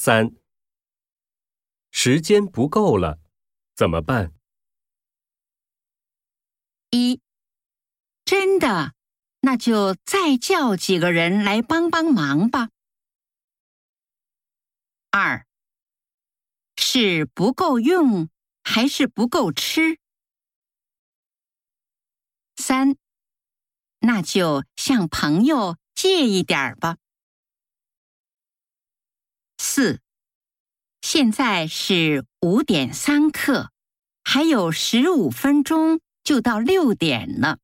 三，时间不够了，怎么办？一，真的，那就再叫几个人来帮帮忙吧。二，是不够用还是不够吃？三，那就向朋友借一点儿吧。四，现在是五点三刻，还有十五分钟就到六点了。